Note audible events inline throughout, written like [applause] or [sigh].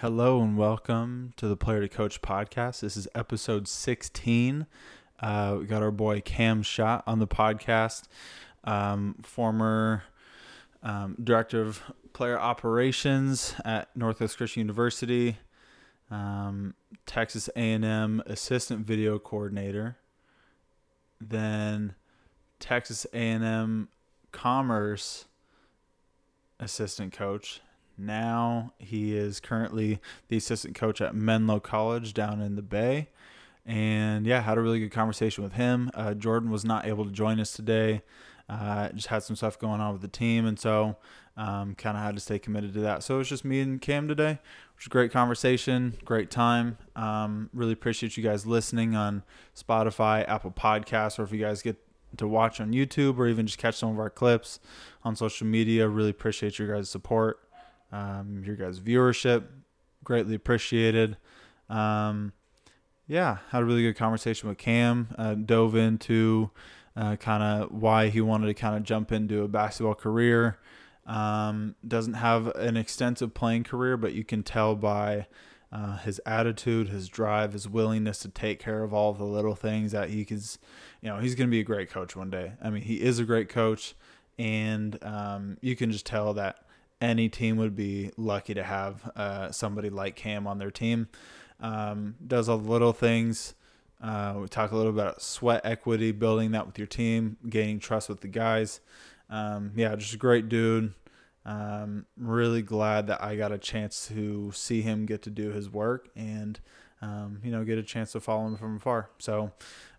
Hello and welcome to the Player to Coach podcast. This is episode 16. Uh, we got our boy Cam Schott on the podcast, um, former um, director of player operations at Northwest Christian University, um, Texas A&M assistant video coordinator, then Texas A&M commerce assistant coach now he is currently the assistant coach at Menlo College down in the Bay. And yeah, had a really good conversation with him. Uh, Jordan was not able to join us today. Uh, just had some stuff going on with the team, and so um, kind of had to stay committed to that. So it was just me and Cam today, which was a great conversation, great time. Um, really appreciate you guys listening on Spotify, Apple Podcasts, or if you guys get to watch on YouTube or even just catch some of our clips on social media. Really appreciate your guys' support um, your guys' viewership. Greatly appreciated. Um, yeah, had a really good conversation with Cam. Uh, dove into uh, kind of why he wanted to kind of jump into a basketball career. Um, doesn't have an extensive playing career, but you can tell by uh, his attitude, his drive, his willingness to take care of all the little things that he could, you know, he's going to be a great coach one day. I mean, he is a great coach, and um, you can just tell that any team would be lucky to have uh, somebody like Cam on their team. Um, does all the little things. Uh, we talk a little bit about sweat equity, building that with your team, gaining trust with the guys. Um, yeah, just a great dude. Um, really glad that I got a chance to see him get to do his work and, um, you know, get a chance to follow him from afar. So,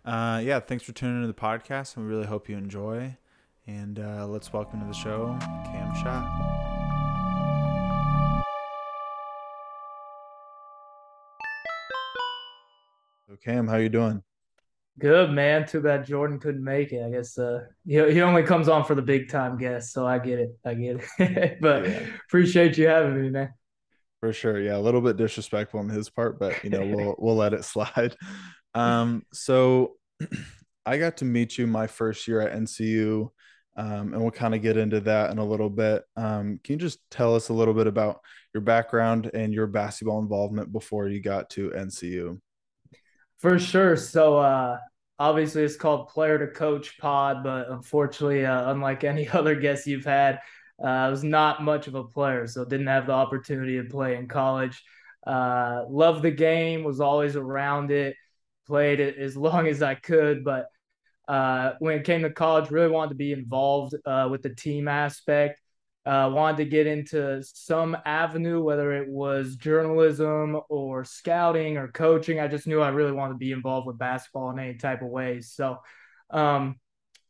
uh, yeah, thanks for tuning into the podcast. And We really hope you enjoy. And uh, let's welcome to the show Cam Schott. Cam, how you doing? Good man. Too bad Jordan couldn't make it. I guess uh, he he only comes on for the big time guests, so I get it. I get it. [laughs] but yeah. appreciate you having me, man. For sure. Yeah, a little bit disrespectful on his part, but you know we'll [laughs] we'll let it slide. Um, so [clears throat] I got to meet you my first year at NCU, um, and we'll kind of get into that in a little bit. Um, can you just tell us a little bit about your background and your basketball involvement before you got to NCU? For sure. So uh, obviously it's called Player to Coach Pod, but unfortunately, uh, unlike any [laughs] other guests you've had, uh, I was not much of a player, so didn't have the opportunity to play in college. Uh, loved the game, was always around it, played it as [laughs] long as I could, but uh, when it came to college, really wanted to be involved uh, with the team aspect uh, wanted to get into some avenue, whether it was journalism or scouting or coaching. I just knew I really wanted to be involved with basketball in any type of ways. So, um,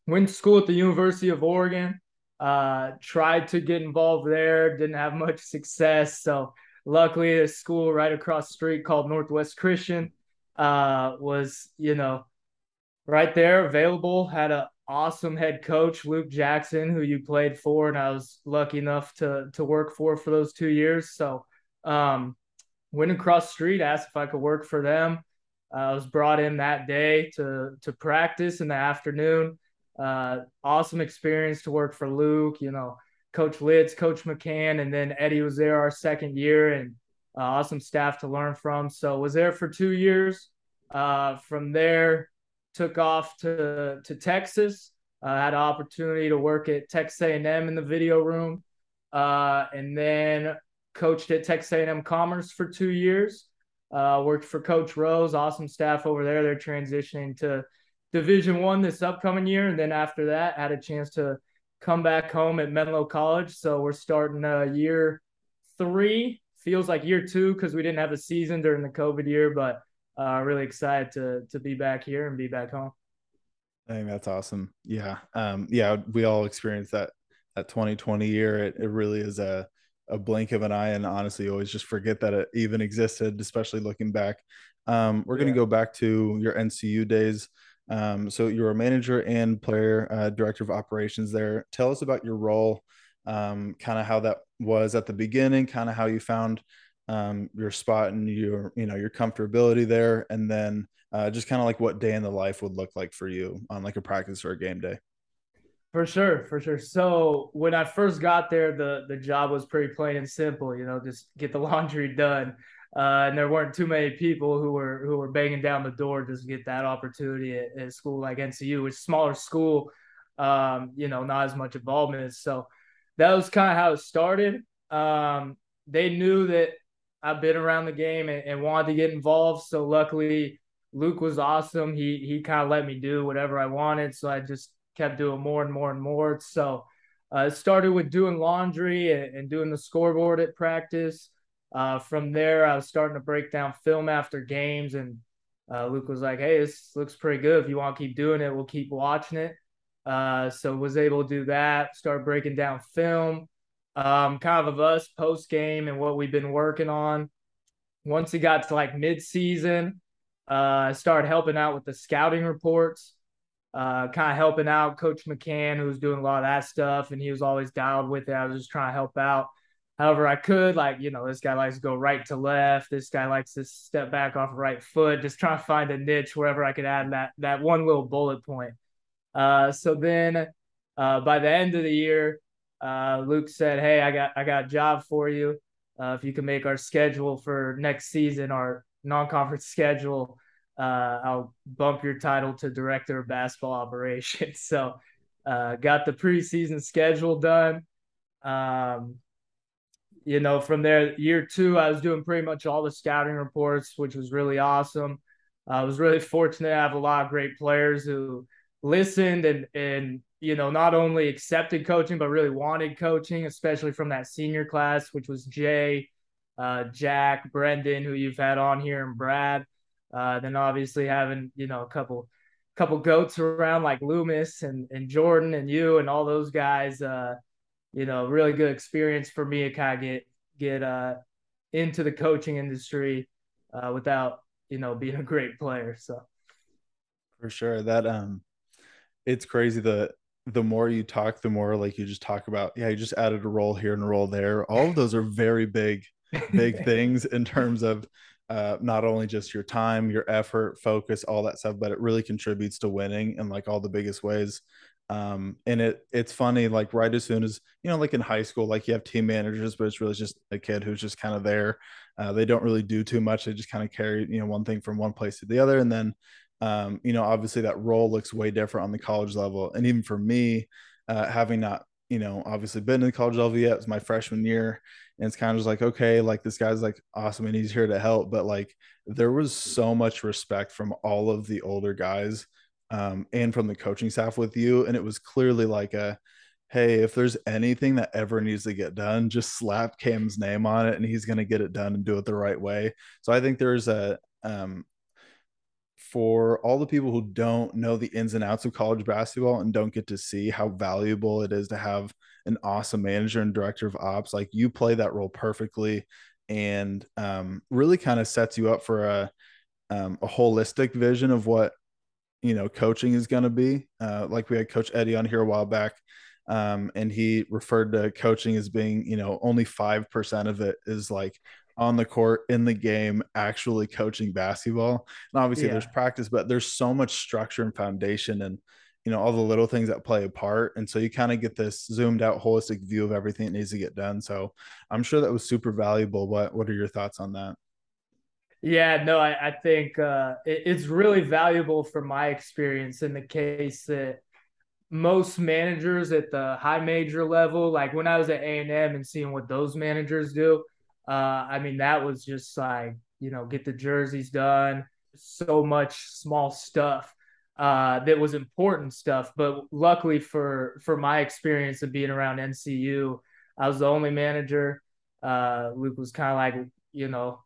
went to school at the University of Oregon. Uh, tried to get involved there, didn't have [laughs] much success. So, luckily, a school right across the street called Northwest Christian uh, was, you know, right there available. Had a awesome head coach Luke Jackson, who you played for, and I was lucky enough to to work for for those two years. So, um, went across the street, asked if I could work for them. Uh, I was brought in that day to to practice in the afternoon. Uh, awesome experience to work for Luke. You know, Coach Litz, Coach McCann, and then Eddie was there our second year, and uh, awesome staff to learn from. So was there for two years. Uh, from there, took off to to Texas. Uh, had an opportunity to work at Texas A&M in the video room, uh, and then coached at Texas A&M Commerce for two years. Uh, worked for Coach Rose, awesome staff over there. They're transitioning to Division One this upcoming year, and then after that, had a chance to come back home at Menlo College. So we're starting uh, year three. Feels like year two because we didn't have a season during the COVID year, but uh, really excited to to be back here and be back home. I think that's awesome. Yeah, um, yeah, we all experienced that that 2020 year. It, it really is a a blink of an eye, and honestly, always just forget that it even existed, especially looking back. Um, we're yeah. going to go back to your NCU days. Um, so you're a manager and player uh, director of operations there. Tell us about your role, um, kind of how that was at the beginning, kind of how you found um, your spot and your you know your comfortability there, and then uh, just kind of like what day in the life would look like for you on like a practice or a game day. For sure, for sure. So when I first got there, the the job was pretty plain and simple. You know, just get the [laughs] laundry done, uh, and there weren't too many people who were who were banging down the door just to get that opportunity at, at school like NCU, which smaller school, um, you know, not as much involvement. So that was kind of how it started. Um, they knew that I've been around the game and, and wanted to get involved. So luckily, Luke was awesome. He he kind of let me do whatever I wanted. So I just kept doing more and more and more. So uh, it started with doing laundry and, and doing the scoreboard at practice. Uh, from there, I was starting to break down film after games, and uh, Luke was like, "Hey, this looks pretty good. If you want to keep doing it, we'll keep watching it." Uh, so was able to do that. Start breaking down film, um, kind of of us post game and what we've been working on. Once he got to like mid season, uh, started helping out with the scouting reports uh, kind of helping out Coach McCann, who was doing a lot of that stuff, and he was always dialed with it. I was just trying to help out however I could. Like, you know, this guy likes to go right to left. This guy likes to step back off right foot. Just trying to find a niche wherever I could add that that one little bullet point. Uh, so then, uh, by the end of the year, uh, Luke said, "Hey, I got I got a job for you. Uh, if you can make our schedule for next season, our non-conference [laughs] schedule." uh, I'll bump your title to director of basketball operations. [laughs] So, uh, got the preseason schedule done. Um, you know, from there, year two, I was doing pretty much all the scouting reports, which was really awesome. I was really fortunate to have a lot of great players who listened and and you know not only accepted coaching but really wanted coaching, especially from that senior class, which was Jay, uh, Jack, Brendan, who you've had on here, and Brad. Uh, then obviously having you know a couple couple goats around like Loomis and and Jordan and you and all those guys. Uh, you know, really good experience for me to kind of get get uh, into the coaching industry uh, without you know being a great player. So for sure that um, it's crazy that the more you talk, the more like you just talk about, yeah, you just added a role here and a role there. All of those are very big, big [laughs] things in terms of uh, not only just your time, your effort, focus, all that stuff, but it really contributes to winning in like all the biggest ways. Um, and it it's funny, like right as soon as you know, like in high school, like you have team managers, but it's really just a kid who's just kind of there. Uh, they don't really do too much. They just kind of carry, you know, one thing from one place to the other. And then um, you know, obviously that role looks way different on the college level. And even for me, uh, having not, you know, obviously been in the college level yet, it was my freshman year. And it's kind of just like okay like this guy's like awesome and he's here to help. But like there was so much respect from all of the older guys um, and from the coaching staff with you. And it was clearly like a hey if there's anything that ever needs to get done just slap cam's name on it and he's going to get it done and do it the right way. So i think there's a um, for all the people who don't know the ins and outs of college basketball and don't get to see how valuable it is to have an awesome manager and director of ops, like you play that role perfectly and um, really kind of sets you up for a, um, a holistic vision of what you know coaching is going to be. Uh, like we had Coach Eddie on here a while back, um, and he referred to coaching as being you know only five percent of it is like on the court in the game actually coaching basketball. And obviously yeah. there's practice but there's so much structure and foundation and you know all the little things that play a part. And so you kind of get this zoomed out holistic view of everything that needs to get done. So i'm sure that was super valuable. What what are your thoughts on that? Yeah no i, I think uh, it, it's really valuable from my experience in the case that most managers at the high major level like when i was at a&m and seeing what those managers do uh, I mean, that was just like, you know, get the jerseys done, so much small stuff uh, that was important stuff. But luckily for for my experience of being around NCU, I was the only manager. Uh, Luke was kind of like, you know,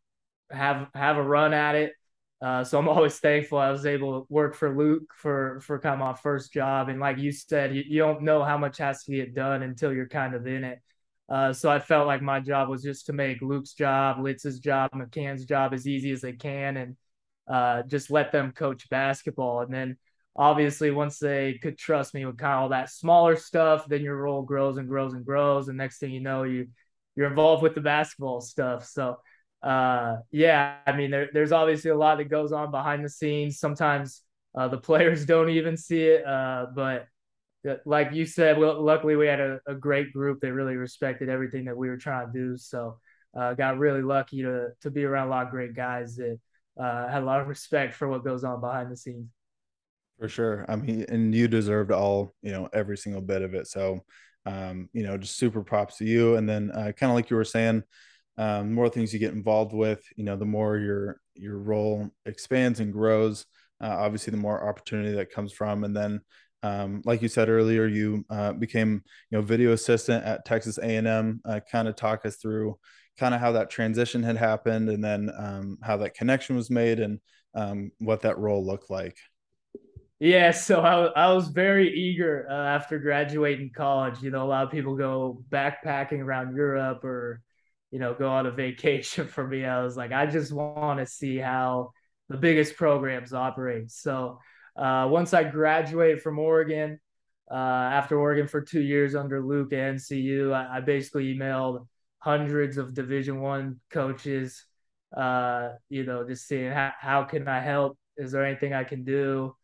have have a run at it. Uh, so I'm [laughs] always thankful I was able to work for Luke for for kind of my first job. And like you said, you, you don't know how much has to get done until you're kind of in it. Uh, so I felt like my job was just to make Luke's job, Litz's job, McCann's job as easy as they can, and uh, just let them coach basketball. And then obviously, once they could trust me with kind of all that smaller stuff, then your role grows and grows and grows. And next thing you know, you you're involved with the basketball stuff. So uh, yeah, I mean, there, there's obviously a lot that goes on behind the scenes. Sometimes uh, the [laughs] players don't even see it, uh, but like you said, well, luckily we had a, a great group that really respected everything that we were trying to do. So uh, got really lucky to to be around a lot of great guys that uh, had a lot of respect for what goes on behind the scenes. For sure. I mean, and you deserved all, you know, every single bit of it. So, um, you know, just super props to you. And then uh, kind of like you were saying, um, more things you get involved with, you know, the more your your role expands and grows. Uh, obviously, the more opportunity that comes from. And then, um, like you said earlier, you uh, became, you know, video assistant at Texas A&M. Uh, kind of talk us through kind of how that transition had happened, and then um, how that connection was made, and um, what that role looked like. Yeah, so I, I was very eager uh, after graduating college. You know, a lot of people go backpacking around Europe or, you know, go on a [laughs] vacation. For me, I was like, I just want to see how the biggest programs operate. So uh, once I graduated from Oregon, uh, after Oregon for two years under Luke and NCU, I, I basically emailed hundreds of Division One coaches. Uh, you know, just seeing how, how can I help? Is there anything I can do?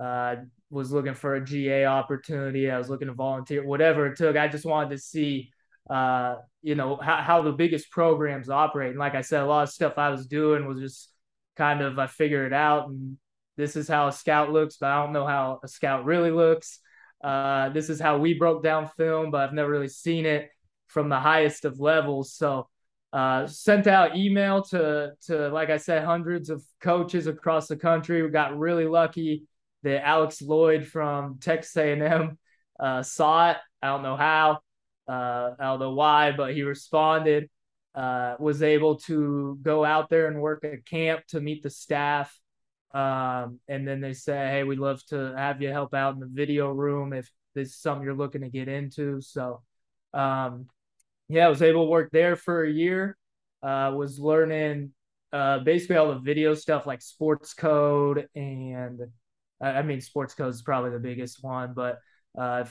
uh, was looking for a GA opportunity. I was looking to volunteer, whatever it took. I just wanted to see, uh, you know, how, how the biggest programs operate. And like I said, a lot of stuff I was doing was just kind of, I figured it out and this is how a scout looks, but I don't know how a scout really looks. Uh, this is how we broke down film, but I've never really seen it from the highest of levels. So, uh, sent out email to to like I said, hundreds of coaches across the country. We got really lucky that Alex Lloyd from Texas A&M uh, saw it. I don't know how, uh, I don't know why, but he responded. Uh, was able to go out there and work at camp to meet the staff. Um, and then they say, "Hey, we'd love to have you help out in the video room if this is something you're looking to get into." So, um, yeah, I was able to work there for a year. Uh, was learning uh, basically all the video stuff like sports code and I mean, sports code is probably the biggest one, but uh,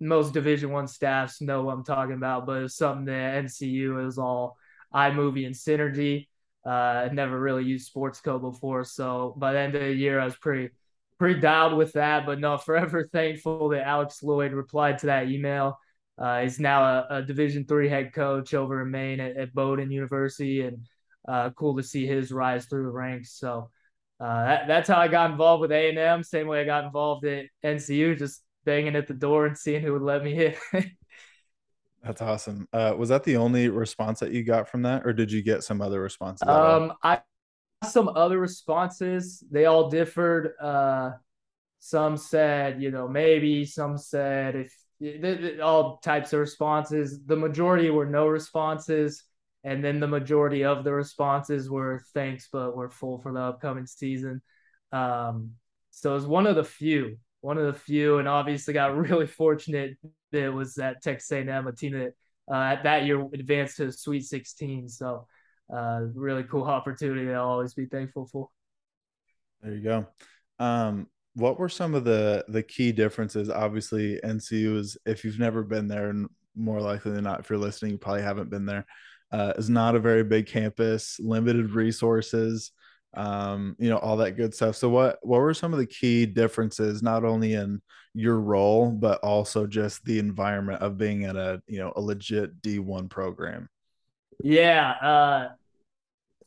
most Division One staffs know what I'm talking about. But it's something that NCU is all iMovie and Synergy. Uh, never really used sports code before, so by the end of the year, I was pretty pretty dialed with that. But no, [laughs] forever thankful that Alex Lloyd replied to that email. Uh, he's now a, a Division three head coach over in Maine at, at Bowdoin University, and uh, cool to see his rise through the ranks. So uh, that, that's how I got involved with A and M. Same way I got involved at NCU, just banging at the door and seeing who would let me in. [laughs] that's awesome. Uh, was that the only response that you got from that, or did you get some other responses? Um, I some other responses. They all differed. Uh, some said, you know, maybe. Some said if all types of responses. The majority were no responses and then the majority of the responses were thanks, but we're full for the upcoming season. Um, so it was one of the few, one of the few, and obviously got really [laughs] fortunate that it was at Texas A&M, a team that uh, at that year advanced to the Sweet 16. So uh, really cool opportunity I'll always be thankful for. There you go. Um, what were some of the the key differences? Obviously, NCU is if you've never been there, and more likely than not, if you're listening, you probably haven't been there uh, is not a very big campus, limited resources, um, you know, all that good stuff. So, what what were some of the key differences, not only in your role, but also just the environment of being at a you know a legit D one program? Yeah, uh,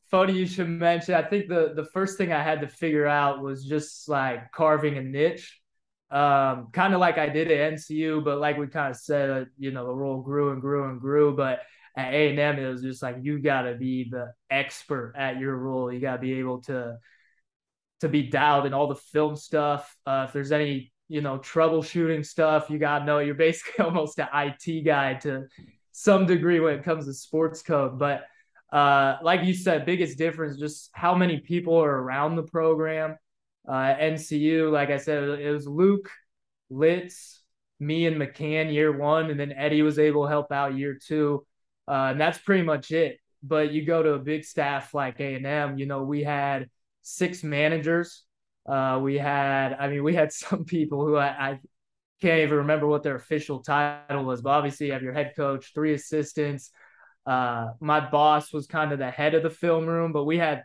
funny you should mention. I think the the first thing I had to figure out was just like carving a niche um, kind of like I did at NCU, but like we kind of said, you know, the role grew and grew and grew. But at A and M, it was just like you got to be the expert at your role. You got to be able to to be dialed in all the film stuff. Uh, if there's any you know troubleshooting stuff, you got to know. You're basically [laughs] almost an IT guy to some degree when it comes to sports code. But uh, like you said, biggest difference just how many people are around the program. Uh, NCU, like I said, it was Luke, Litz, me, and McCann year one, and then Eddie was able to help out year two. Uh, and that's pretty much it. But you go to a big staff like A and M, you know, we had six managers. Uh, we had, I mean, we had [laughs] some people who I, I can't even remember what their official title was, but obviously you have your head coach, three assistants. Uh, my boss was kind of the head of the film room, but we had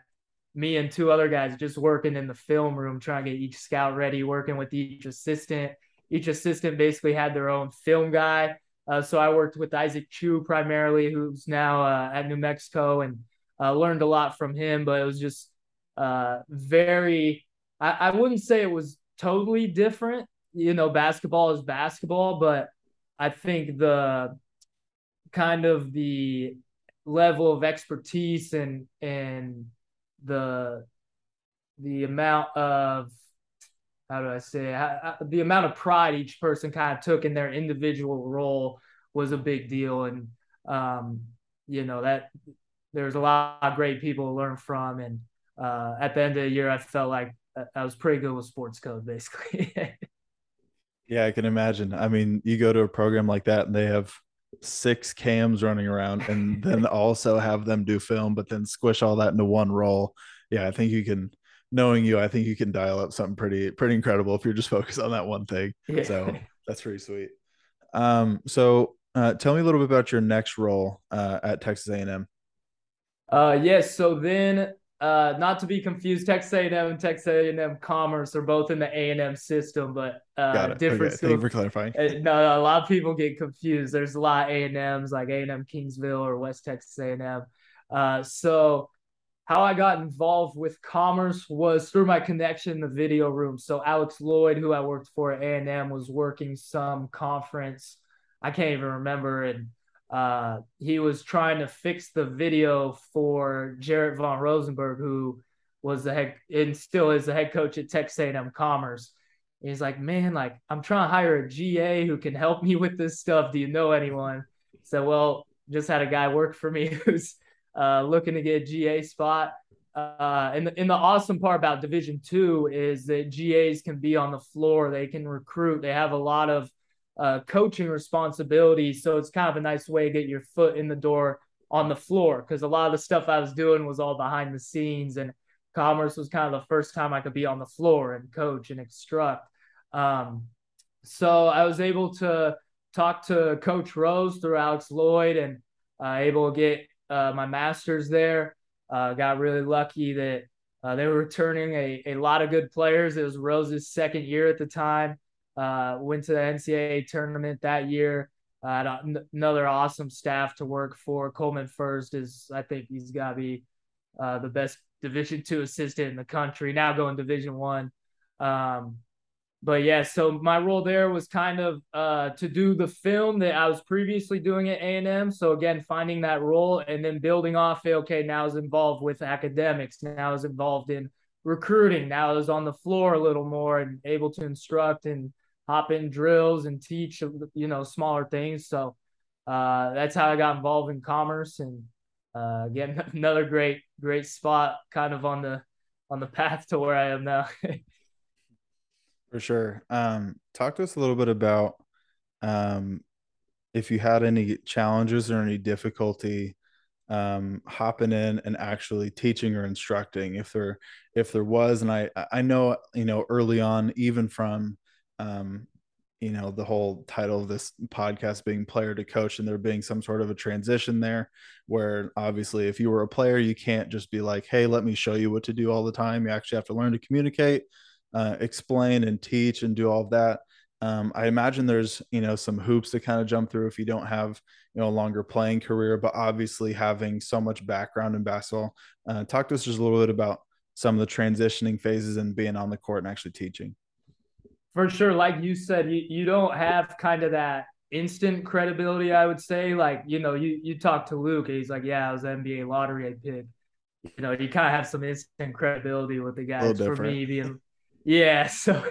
me and two other guys just working in the film room, trying to get each scout ready, working with each assistant. each assistant basically had their own film guy. Uh, so I worked with Isaac Chew primarily, who's now uh, at New Mexico, and uh, learned a lot from him. But it was just uh, very, I, I wouldn't say it was totally different. You know, basketball is basketball, but I think the kind of the level of expertise and and the the amount of how do I say how, the amount of pride each person kind of took in their individual role was a big deal, and um, you know that there's a lot of great people to learn from, and uh, at the end of the year, I felt like I was pretty good with sports code, basically. [laughs] yeah, I can imagine. I mean, you go to a program like that, and they have six cams running around, and then [laughs] also have them do film, but then squish all that into one role. Yeah, I think you can knowing you, I think you can dial up something pretty pretty incredible if you're just focused on that one thing. Yeah. So [laughs] that's pretty sweet. Um, so uh, tell me a little bit about your next role uh, at Texas A&M. Uh, yes. So then, uh, not to be confused, Texas A&M and Texas A&M Commerce are both in the A&M system, but uh, different. Okay. Thank you for clarifying. Uh, no, a lot of people get confused. There's a lot of A&Ms like A&M Kingsville or West Texas A&M. Uh, so how I got involved with commerce was through my connection in the video room. So Alex Lloyd, who I worked for at A&M, was working some conference. I can't even remember. And uh, he was trying to fix the video for Jaret Von Rosenberg, who was the head and still is the head coach at Texas A&M Commerce. And he's like, man, like I'm trying to hire a GA who can help me with this stuff. Do you know anyone? So, well, just had a guy work for me [laughs] who's uh, looking to get a GA spot. Uh, and, the, and the awesome part about Division Two is that GAs can be on the floor. They can recruit. They have a lot of uh, coaching responsibilities. So it's kind of a nice way to get your foot in the door on the floor because a lot of the stuff I was doing was all behind the scenes. And Commerce was kind of the first time I could be on the floor and coach and instruct. Um, so I was able to talk to Coach Rose through Alex Lloyd and uh, able to get uh, my master's there. Uh, got really lucky that uh, they were returning a, a lot of good players. It was Rose's second year at the time. Uh, went to the NCAA tournament that year. Uh, another awesome staff to work for. Coleman First is, I think, he's got to be uh, the best Division two assistant in the country. Now going Division one. Um, but yeah, so my role there was kind of uh, to do the film that I was previously doing at A&M. So again, finding that role and then building off. Okay, now I was involved with academics. Now I was involved in recruiting. Now I was on the floor a little more and able to instruct and hop in drills and teach, you know, smaller things. So uh, that's how I got involved in commerce. And uh, again, [laughs] another great, great spot, kind of on the on the path to where I am now. [laughs] For sure. Um, talk to us a little bit about um, if you had any challenges or any difficulty um, hopping in and actually teaching or instructing. If there, if there was, and I, I know, you know, early on, even from, um, you know, the whole title of this podcast being player to coach, and there being some sort of a transition there, where obviously, if you were a player, you can't just be like, "Hey, let me show you what to do all the time." You actually have to learn to communicate uh, explain and teach and do all of that. Um, I imagine there's you know some hoops to kind of jump through if you don't have you know a longer playing career, but obviously having so much background in basketball. Uh, talk to us just a little bit about some of the transitioning phases and being on the court and actually teaching. For sure, like you said, you, you don't have kind of that instant credibility. I would say, like you know, you you talk to Luke, he's like, yeah, I was NBA lottery pick. You know, you kind of have some instant credibility with the guys. For me, being yeah. [laughs] So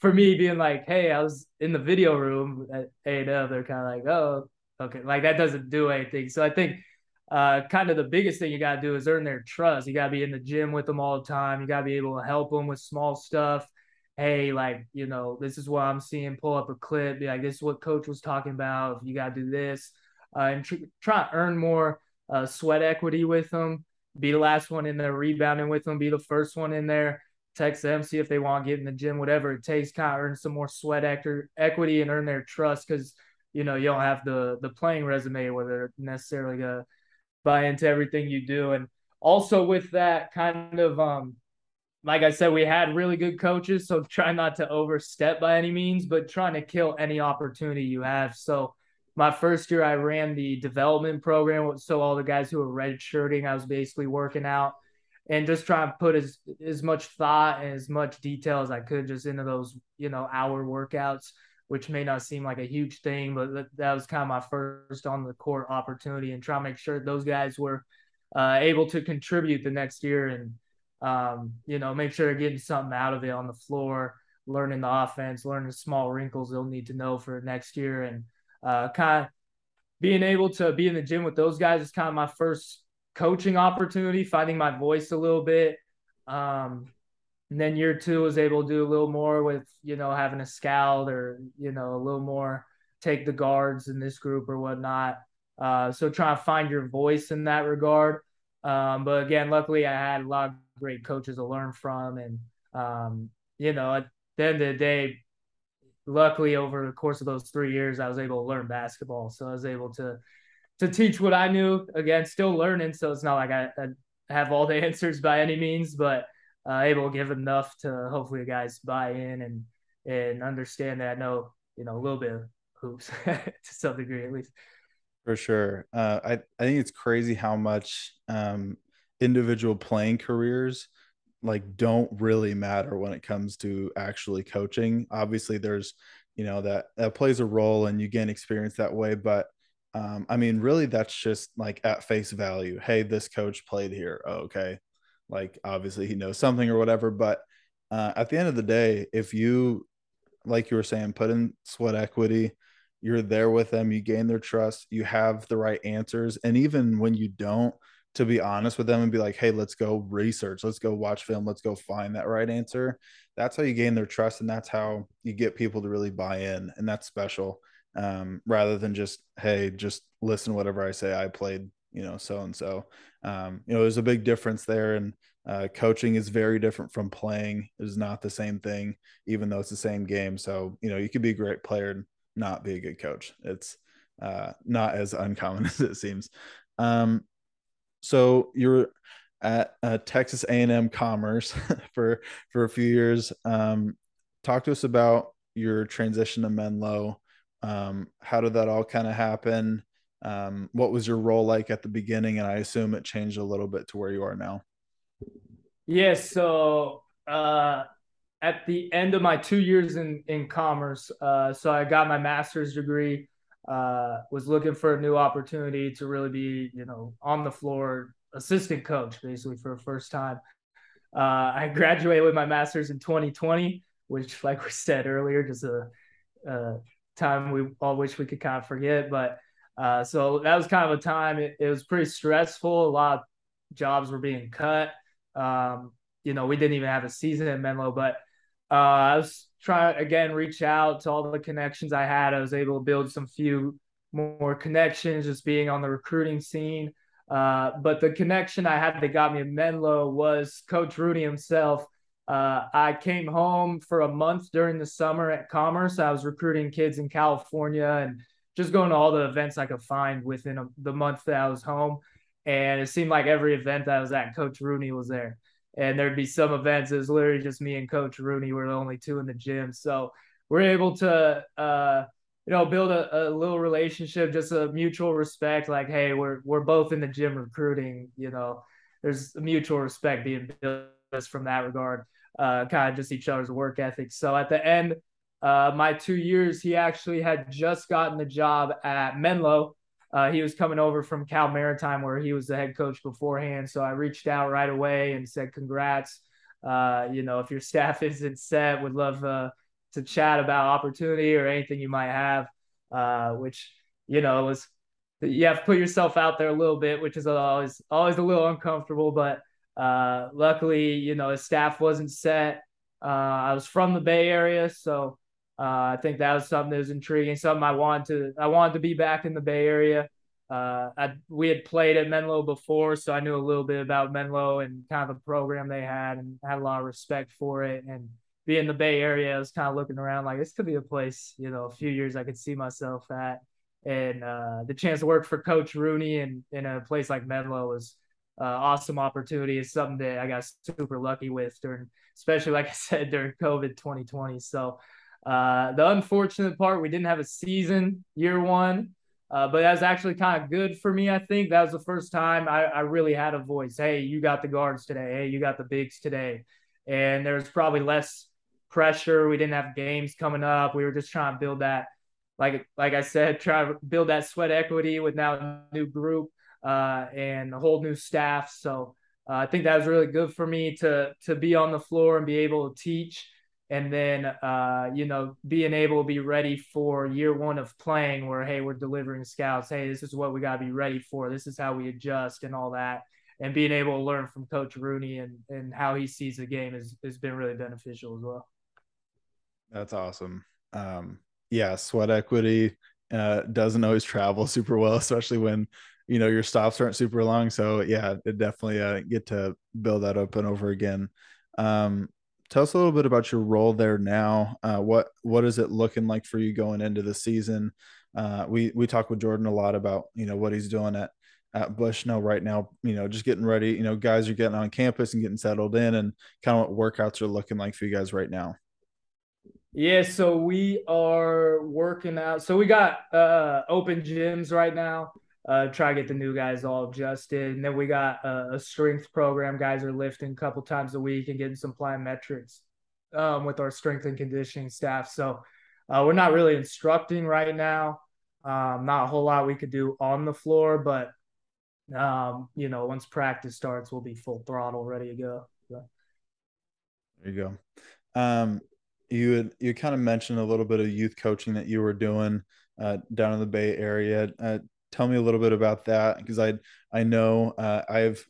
for me being like, hey, I was in the video room at A and they're kind of like, oh, okay, like that doesn't do anything. So I think uh, kind of the biggest thing you got to do is earn their trust. You got to be in the gym with them all the time. You got to be able to help them with small stuff. Hey, like, you know, this is what I'm seeing. Pull up a clip. Be like, this is what coach was talking about. You got to do this. Uh, and tr- try to earn more uh, sweat equity with them. Be the last one in there rebounding with them. Be the first one in there text them, see if they want to get in the gym, whatever it takes, kind of earn some more sweat actor, equity and earn their trust because you know you don't have the the playing resume where they're necessarily gonna buy into everything you do. And also with that kind of um like I said, we had really good coaches, so try not to overstep by any means, but trying to kill any opportunity you have. So my first year, I ran the development program. So all the guys who were redshirting, I was basically working out and just try to put as as much thought and as much detail as I could just into those you know hour workouts, which may not seem like a huge thing, but that, that was kind of my first on the court opportunity and try to make sure those guys were uh, able to contribute the next year and um, you know, make sure they're getting something out of it on the floor, learning the offense, learning small wrinkles they'll need to know for next year, and uh, kind of being able to be in the gym with those guys is kind of my first coaching opportunity, finding my voice a little bit. Um, and then year two was able to do a little more with, you know, having a scout or, you know, a little more take the guards in this group or whatnot. Uh, so trying to find your voice in that regard. Um, but again, luckily I had a lot of great coaches to learn from. And, um, you know, at the end of the day, luckily over the course of those three years, I was able to learn basketball. So I was able to, to teach what I knew again, still learning. So it's not like I, I have all the [laughs] answers by any means, but uh, able to give enough to hopefully guys buy in and, and understand that I know, you know, a little bit of hoops [laughs] to some degree at least. For sure. Uh, I, I think it's crazy how much um, individual playing careers like don't really matter when it comes to actually coaching. Obviously, there's you know that that plays a role and you gain experience that way, but um, I mean, really, that's just like at face value. Hey, this coach played here. Oh, okay, like obviously he knows something or whatever. But uh, at the end of the day, if you, like you were saying, put in sweat equity, you're there with them you gain their trust you have the right answers and even when you don't to be honest with them and be like hey let's go research let's go watch film let's go find that right answer that's how you gain their trust and that's how you get people to really buy in and that's special um, rather than just hey just listen whatever i say i played you know so and so you know there's a big difference there and uh, coaching is very different from playing it is not the same thing even though it's the same game so you know you could be a great player and not be a good coach. It's uh, not as uncommon [laughs] as it seems. Um, so you're at uh, Texas A&M Commerce [laughs] for for a few years. Um, talk to us about your transition to Menlo. Um, how did that all kind of happen? Um, what was your role like at the beginning? And I assume it changed a little bit to where you are now. Yes. Yeah, so uh, at the end of my two years in in commerce, uh, so I got my master's degree. Uh, was looking for a new opportunity to really be, you know, on the floor assistant coach, basically for the first time. Uh, I graduated with my master's in 2020, which, like we said earlier, just a, a time we all wish we could kind of forget. But uh, so that was kind of a time. It, it, was pretty stressful. A lot of jobs were being cut. Um, you know, we didn't even have a season at Menlo, but uh, I was trying again reach out to all the connections I had. I was able to build some few more connections, just being on the recruiting scene. Uh, but the connection I had that got me in Menlo was Coach Rooney himself. Uh, I came home for a month during the summer at Commerce. I was recruiting kids in California and just going to all the events I could find within a, the month that I was home. And it seemed like every event that I was at, Coach Rooney was there and there'd be some events. It was literally just me and Coach Rooney were the only two in the gym. So we're able to, uh, you know, build a, a little relationship, just a mutual respect. Like, hey, we're we're both in the gym recruiting. You know, there's a mutual respect being built from that regard. Uh, kind of just each other's work ethic. So at the end, uh, my two years, he actually had just gotten the job at Menlo uh, he was coming over from Cal Maritime, where he was the head coach beforehand. So I reached out right away and said, "Congrats! Uh, you know, if your staff [laughs] isn't set, would love uh, to chat about opportunity or anything you might have." Uh, which you know was you have to put yourself out there a little bit, which is always always a little uncomfortable. But uh, luckily, you know, his staff wasn't set. Uh, I was from the Bay Area, so uh, I think that was something that was intriguing, something I wanted to I wanted to be back in the Bay Area. Uh, I, we had played at Menlo before, so I knew a little bit about Menlo and kind of the program they had, and had a lot of respect for it. And being in the Bay Area, I was kind of looking around like this could be a place, you know, a few years I could see myself at. And uh, the chance to work for Coach Rooney and in a place like Menlo was uh, awesome opportunity. It's something that I got super lucky with during, especially like I [laughs] said during COVID 2020. So uh, the unfortunate part, we didn't have a season year one, uh, but that was actually kind of good for me. I think that was the first time I, I really had a voice. Hey, you got the guards today. Hey, you got the bigs today. And there's probably less pressure. We didn't have games coming up. We were just trying to build that, like like I said, try to build that sweat equity with now a new group uh, and a whole new staff. So uh, I think that was really good for me to to be on the floor and be able to teach and then uh, you know being able to be ready for year one of playing where hey we're delivering scouts. Hey this is what we got to be ready for. This is how we adjust and all that. And being able to learn from coach rooney and and how he sees the game has, has been really beneficial as well. That's awesome. Um, yeah sweat equity uh, doesn't always travel [laughs] super well especially when you know your stops aren't super long so yeah it definitely uh, get to build that up and over again um, tell us a little bit about your role there now. Uh, what what is it looking like for you going into the season? Uh, we we talk with Jordan a lot about you know what he's doing at at Bushnell right now. You know, just getting ready. You know, guys are getting on campus and getting settled in, and kind of what workouts are looking like for you guys right now. Yeah, so we are working out. So we got uh, open gyms right now uh, try to get the new guys all adjusted. And then we got a, a strength program. Guys are lifting a couple times a week and getting some plyometrics um, with our strength and conditioning staff. So uh, we're not really instructing right now. Um, not a whole lot we could do on the floor, but um, you know, once practice starts, we'll be full throttle, ready to go. So. There you go. Um, you had you kind of mentioned a little bit of youth coaching that you were doing uh, down in the Bay Area. Uh, tell me a little bit about that because I I know uh, I've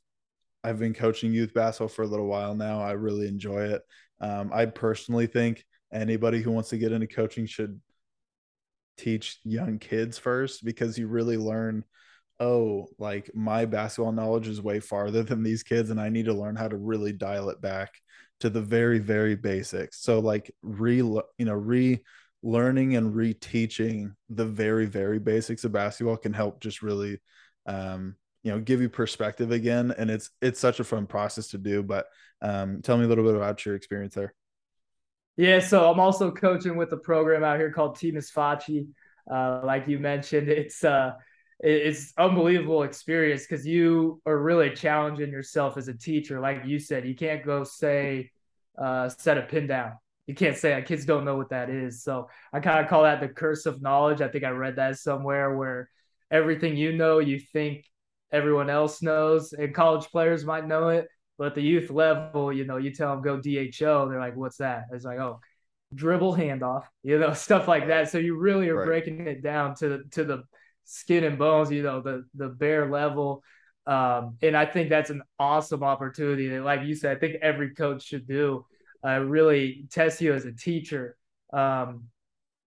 I've been coaching youth basketball for a little while now. I really enjoy it. Um, I personally think anybody who wants to get into coaching should teach young kids first because you really learn oh like my basketball knowledge is way farther than these kids and i need to learn how to really dial it back to the very very basics so like re you know re learning and reteaching the very very basics of basketball can help just really um, you know give you perspective again. And it's it's such a fun process to do but um, tell me a little bit about your experience there. Yeah so i'm also coaching with a program out here called team Misfaci. Uh, like you mentioned it's uh it's unbelievable experience because you are really challenging yourself as a teacher. Like you said you can't go say uh, set a pin down you can't say that kids don't know what that is. So I kind of call that the curse of knowledge. I think I read that somewhere where everything you know, you think everyone else knows, and college players might know it, but the youth level, you know, you tell them go DHO, they're like, "What's that?" It's like, "Oh, dribble handoff," [laughs] you know, stuff like that. So you really are right. breaking it down to the to the skin and bones, you know, the the bare level. Um, and I think that's an awesome opportunity that, like you said, I think every coach should do uh, really test you as a teacher. Um,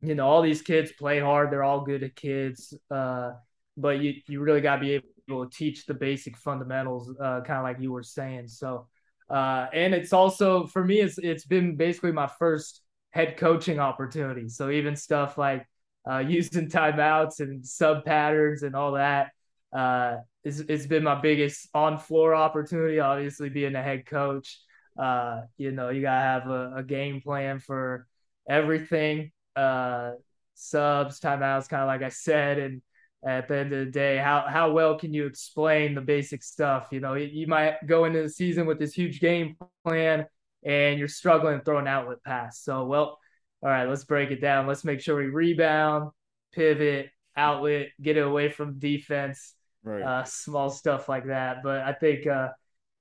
you know, all these kids play hard; they're all good at kids, uh, but you you really got to be able to teach the basic fundamentals, uh, kind of like you were saying. So, uh, and it's also for me, it's it's been basically my first head coaching opportunity. So even stuff like uh, [laughs] using timeouts and sub patterns and all that. Uh, it's, it's been my biggest on floor opportunity, obviously being a head coach. Uh, you know, you gotta have a, a game plan for everything. Uh, subs, timeouts, kind of like I said, and at the end of the day, how how well can you explain the basic stuff? You know, you, you might go into the season with this huge game plan, and you're struggling to throw an outlet pass. So, well, all right, let's break it down. Let's make sure we rebound, pivot, outlet, get it away from defense. Right. Uh, small stuff like that. But I think uh,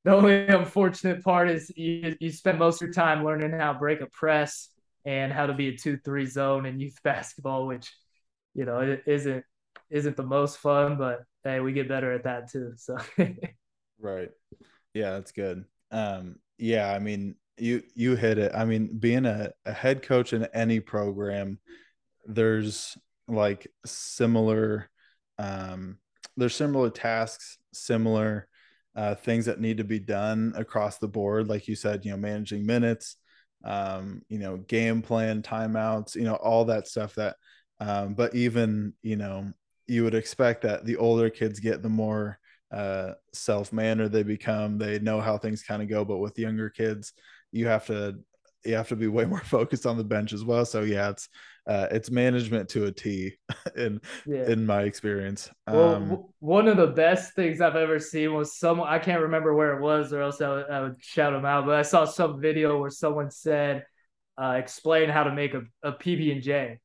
[laughs] the only unfortunate part is you, you spend most of your time learning how to break a press and how to be a two-three zone in youth [laughs] basketball, which you know it isn't isn't the most fun, but hey, we get better at that too. So [laughs] right, yeah, that's good. Um, yeah, I mean, you you hit it. I mean, being a, a head coach in any program, there's like similar, um, there's similar tasks, similar uh, things that need to be done across the board. Like you said, you know, managing minutes, um, you know, game plan, timeouts, you know, all that stuff that, um, but even, you know, you would expect that the older kids get, the more uh, self-mannered they become. They know how things kind of go. But with younger kids, you have to you have to be way [laughs] more focused on the bench as well. So yeah, it's uh, it's management to a T [laughs] in yeah. in my experience. Well, um, one of the best things I've ever seen was someone I can't remember where it was, or else I would, I would shout them out. But I saw some video where someone said, uh, "Explain how to make a, a PB and J."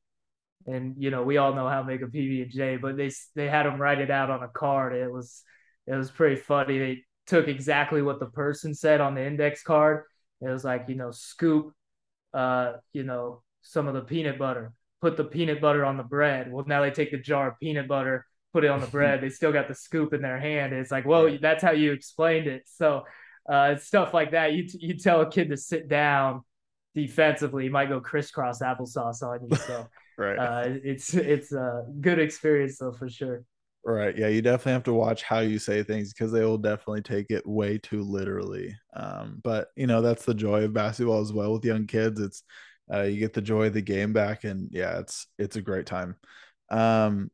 And you know, we all know how to make a PB and J, but they they had them write it out on a card. It was it was pretty funny. They took exactly what the person said on the index card. It was like, you know, scoop, uh, you know, some of the peanut butter, put the peanut butter on the bread. Well, now they take the jar of peanut butter, put it on the bread. they still got the scoop in their hand. It's like, well, that's how you explained it. So uh, it's stuff like that. You you tell a kid to sit down defensively, you might go crisscross applesauce on you. So [laughs] right, uh, it's it's a good experience though for sure. Right. Yeah, you definitely have to watch how you say things because they will definitely take it way too literally. Um, but you know, that's the joy of basketball as well with young kids. It's uh, you get the joy of the game back, and yeah, it's it's a great time. Um,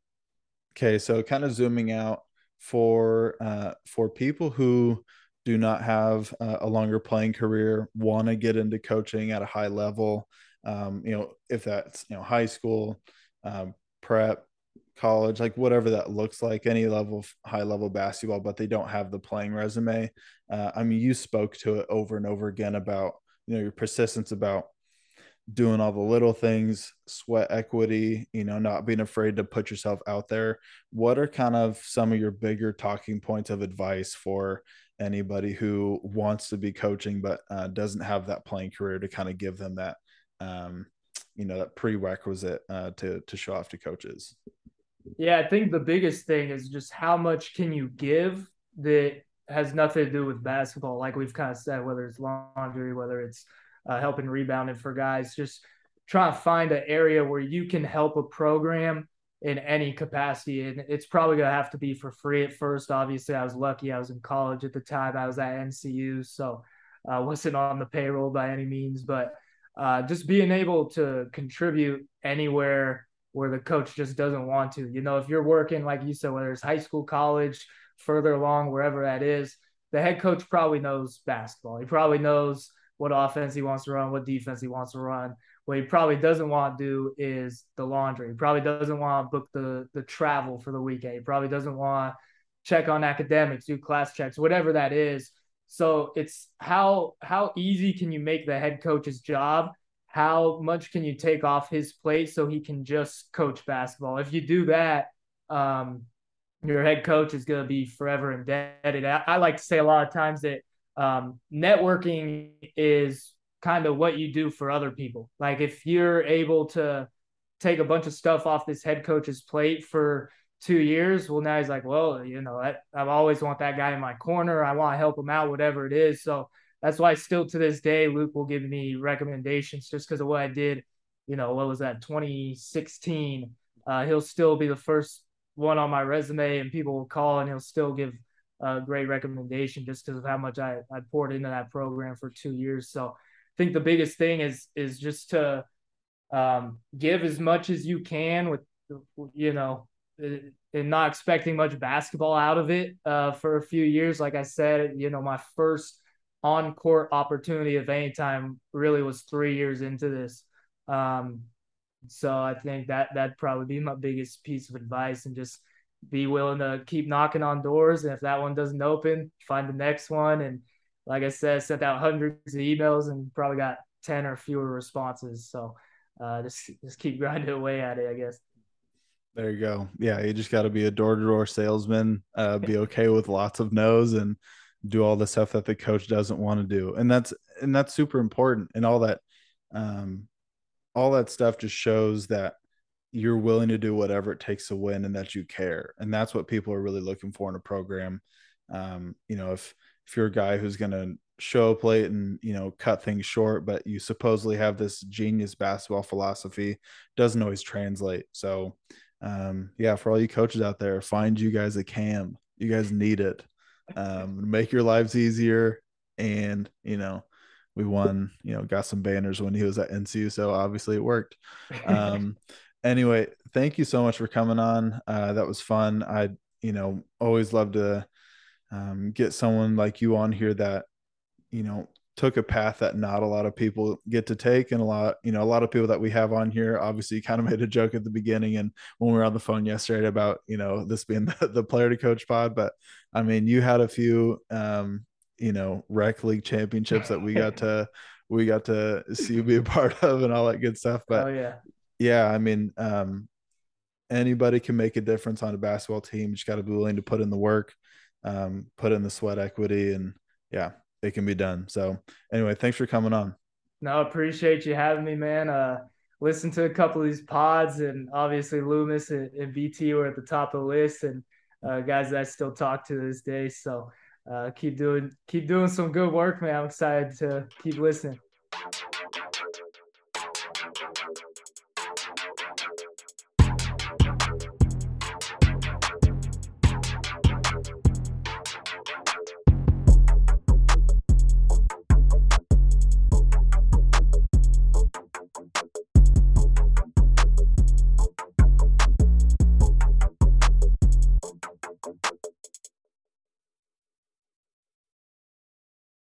okay, so kind of zooming out for uh, for people who do not have uh, a longer playing career, want to get into coaching at a high level. Um, you know, if that's you know high school, um, prep, college, like whatever that looks like, any level of high level basketball, but they don't have the playing resume. Uh, I mean, you spoke to it over and over again about you know your persistence about doing all the little things, sweat equity, you know, not being afraid to put yourself out there. What are kind of some of your bigger talking points of advice for anybody who wants to be coaching but uh, doesn't have that playing career to kind of give them that, um, you know, that prerequisite uh, to to show off to coaches? Yeah, I think the biggest thing is just how much can you give that has nothing to do with basketball. Like we've kind of said, whether it's laundry, whether it's uh, helping rebounding for guys, just try to find an area where you can help a program in any capacity. And it's probably going to have to be for free at first. Obviously, I was lucky. I was in college at the time. I was at NCU, so I uh, wasn't on the payroll by any means, but uh, just being able to contribute anywhere where the coach just doesn't want to. You know, if you're working, like you said, whether it's high school, college, further along, wherever that is, the head coach probably knows basketball. He probably knows what offense he wants to run, what defense he wants to run. What he probably doesn't want to do is the laundry. He probably doesn't want to book the the travel for the weekend. He probably doesn't want to check on academics, do class checks, whatever that is. So it's how how easy can you make the head coach's job how much can you take off his plate so he can just coach basketball? If you do that, um, your head coach is going to be forever indebted. I, I, like to say a lot of times that um, networking is kind of what you do for other people. Like if you're able to take a bunch of stuff off this head coach's plate for two years, well, now he's like, well, you know, I, I've always want that guy in my corner. I want to help him out, whatever it is. So that's why still to this day, Luke will give me recommendations just because of what I did. You know, what was that, 2016? Uh, he'll still be the first one on my resume, and people will call and he'll still give a great recommendation just because of how much I, I poured into that program for two years. So I think the biggest thing is is just to um, give as much as you can with you know and not expecting much basketball out of it uh, for a few years. Like I said, you know, my first on court opportunity of any time really was three years into this. Um, so I think that that'd probably be my biggest piece of advice and just be willing to keep knocking on doors. And if that one doesn't open, find the next one. And like I said, sent out hundreds of emails and probably got 10 or fewer responses. So uh, just, just keep grinding away at it, I guess. There you go. Yeah. You just got to be a door to door salesman, uh, be okay with lots of no's and, do all the stuff that the coach doesn't want to do and that's and that's super important and all that um all that stuff just shows that you're willing to do whatever it takes to win and that you care and that's what people are really looking for in a program um you know if if you're a guy who's going to show up late and you know cut things short but you supposedly have this genius basketball philosophy doesn't always translate so um yeah for all you coaches out there find you guys a cam you guys need it um, make your lives easier. And, you know, we won, you know, got some banners when he was at NCU. So obviously it worked. [laughs] Um, anyway, thank you so much for coming on. Uh, that was fun. I, you know, always love to um, get someone like you on here that you know took a path that not a lot of people get to take and a lot you know a lot of people that we have on here obviously kind of [laughs] made a joke at the beginning and when we were on the phone yesterday about you know this being [laughs] the, the player to coach pod but i mean you had a few um you know rec league championships that we got to we got to see you be a [laughs] part of and all that good stuff but oh yeah yeah i mean um anybody can make a difference on a basketball team you just got to be willing to put in the work um put in the sweat equity and yeah it can be done. So anyway, thanks for coming on. No, appreciate you having me, man. Uh, listen to a couple of these pods, and obviously Loomis and, and BT were at the top of the list, and uh, guys that I still talk to this day. So uh, keep doing keep doing some good work, man. I'm excited to keep listening.